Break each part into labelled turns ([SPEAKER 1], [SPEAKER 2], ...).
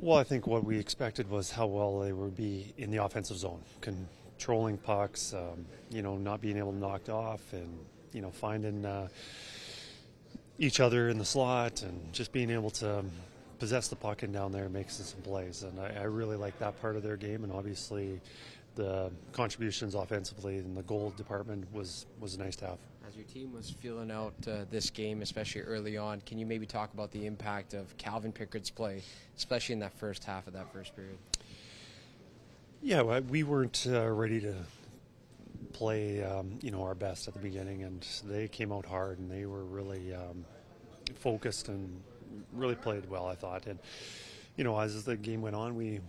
[SPEAKER 1] Well, I think what we expected was how well they would be in the offensive zone, controlling pucks, um, you know, not being able to knock off, and you know, finding uh, each other in the slot, and just being able to um, possess the puck and down there makes some plays. And I, I really like that part of their game, and obviously, the contributions offensively in the goal department was was nice to have.
[SPEAKER 2] As your team was feeling out uh, this game, especially early on, can you maybe talk about the impact of Calvin Pickard's play, especially in that first half of that first period?
[SPEAKER 1] Yeah, well, we weren't uh, ready to play, um, you know, our best at the beginning, and they came out hard, and they were really um, focused and really played well. I thought, and you know, as the game went on, we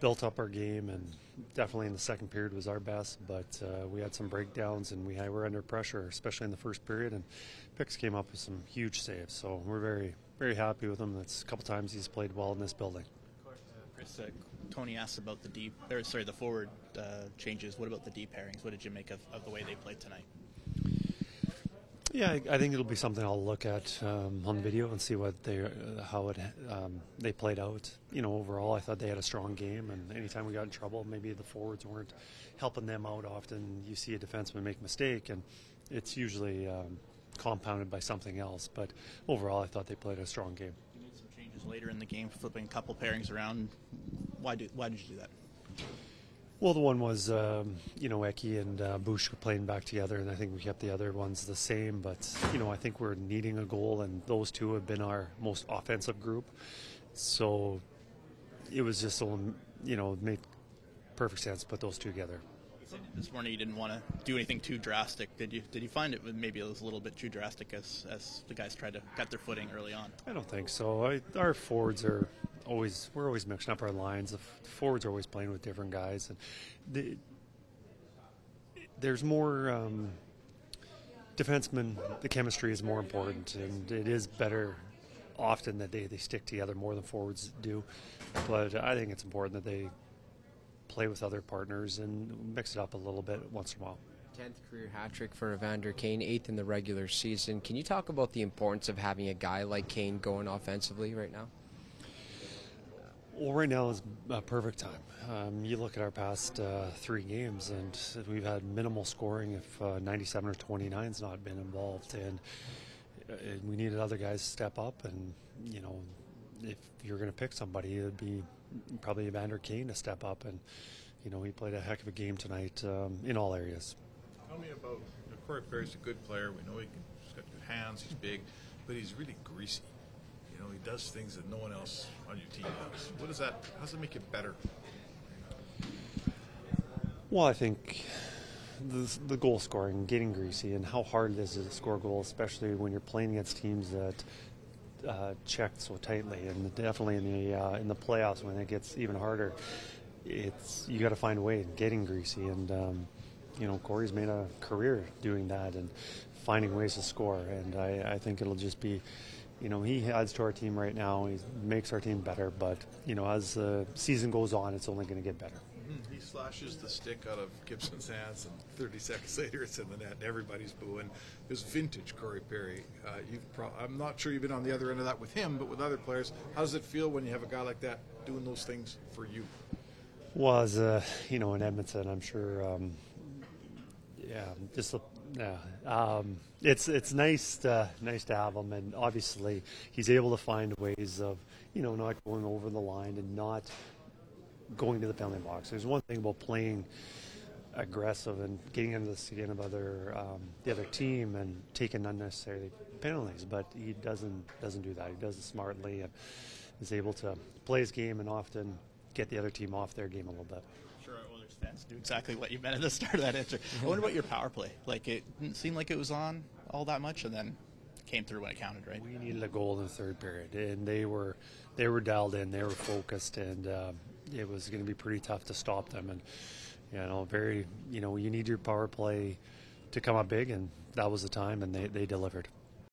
[SPEAKER 1] built up our game, and definitely in the second period was our best. But uh, we had some breakdowns, and we had, were under pressure, especially in the first period. And Picks came up with some huge saves, so we're very, very happy with him. That's a couple times he's played well in this building.
[SPEAKER 3] Kris, uh, Tony asked about the deep, or sorry, the forward uh, changes. What about the deep pairings? What did you make of, of the way they played tonight?
[SPEAKER 1] Yeah, I, I think it'll be something I'll look at um, on video and see what they, uh, how it, um, they played out. You know, overall, I thought they had a strong game, and anytime we got in trouble, maybe the forwards weren't helping them out. Often, you see a defenseman make a mistake, and it's usually um, compounded by something else. But overall, I thought they played a strong game.
[SPEAKER 3] You made some changes later in the game, flipping a couple pairings around. Why did Why did you do that?
[SPEAKER 1] Well, the one was, um, you know, Eki and uh, Bouch playing back together, and I think we kept the other ones the same. But, you know, I think we're needing a goal, and those two have been our most offensive group. So it was just, you know, made perfect sense to put those two together.
[SPEAKER 3] This morning you didn't want to do anything too drastic. Did you? Did you find it maybe it was a little bit too drastic as as the guys tried to get their footing early on?
[SPEAKER 1] I don't think so. I, our forwards are always we're always mixing up our lines. The forwards are always playing with different guys, and the, there's more um, defensemen. The chemistry is more important, and it is better often that they, they stick together more than forwards do. But I think it's important that they play with other partners and mix it up a little bit once in a while.
[SPEAKER 2] 10th career hat trick for Evander Kane, eighth in the regular season. Can you talk about the importance of having a guy like Kane going offensively right now?
[SPEAKER 1] Well, right now is a perfect time. Um, you look at our past uh, three games, and we've had minimal scoring if uh, 97 or 29 has not been involved, and, uh, and we needed other guys to step up. And you know, if you're going to pick somebody, it'd be probably Evander Kane to step up, and you know, he played a heck of a game tonight um, in all areas.
[SPEAKER 4] Tell me about you know, Corey Perry's a good player. We know he can, he's got good hands. He's big, but he's really greasy. You know, he does things that no one else on your team does. What does that? How does it make it better?
[SPEAKER 1] Well, I think the, the goal scoring, getting greasy, and how hard it is to score goals, especially when you're playing against teams that uh, check so tightly, and definitely in the uh, in the playoffs when it gets even harder. It's you got to find a way of getting greasy, and um, you know Corey's made a career doing that and finding ways to score, and I, I think it'll just be you know, he adds to our team right now. He makes our team better, but you know, as the season goes on, it's only going to get better.
[SPEAKER 4] Mm-hmm. He slashes the stick out of Gibson's hands, and 30 seconds later, it's in the net. And everybody's booing. It's vintage Corey Perry. Uh, pro- I'm not sure you've been on the other end of that with him, but with other players, how does it feel when you have a guy like that doing those things for you?
[SPEAKER 1] Was uh, you know in Edmonton, I'm sure. Um, yeah, just yeah, um, it's it's nice to, nice to have him, and obviously he's able to find ways of you know not going over the line and not going to the penalty box. There's one thing about playing aggressive and getting into the skin of other um, the other team and taking unnecessary penalties, but he doesn't doesn't do that. He does it smartly and is able to play his game and often get the other team off their game a little bit
[SPEAKER 3] fans knew exactly what you meant at the start of that answer. I wonder about your power play. Like it didn't seem like it was on all that much, and then came through when it counted, right?
[SPEAKER 1] We needed a goal in the third period, and they were they were dialed in, they were focused, and uh, it was going to be pretty tough to stop them. And you know, very you know, you need your power play to come up big, and that was the time, and they they delivered.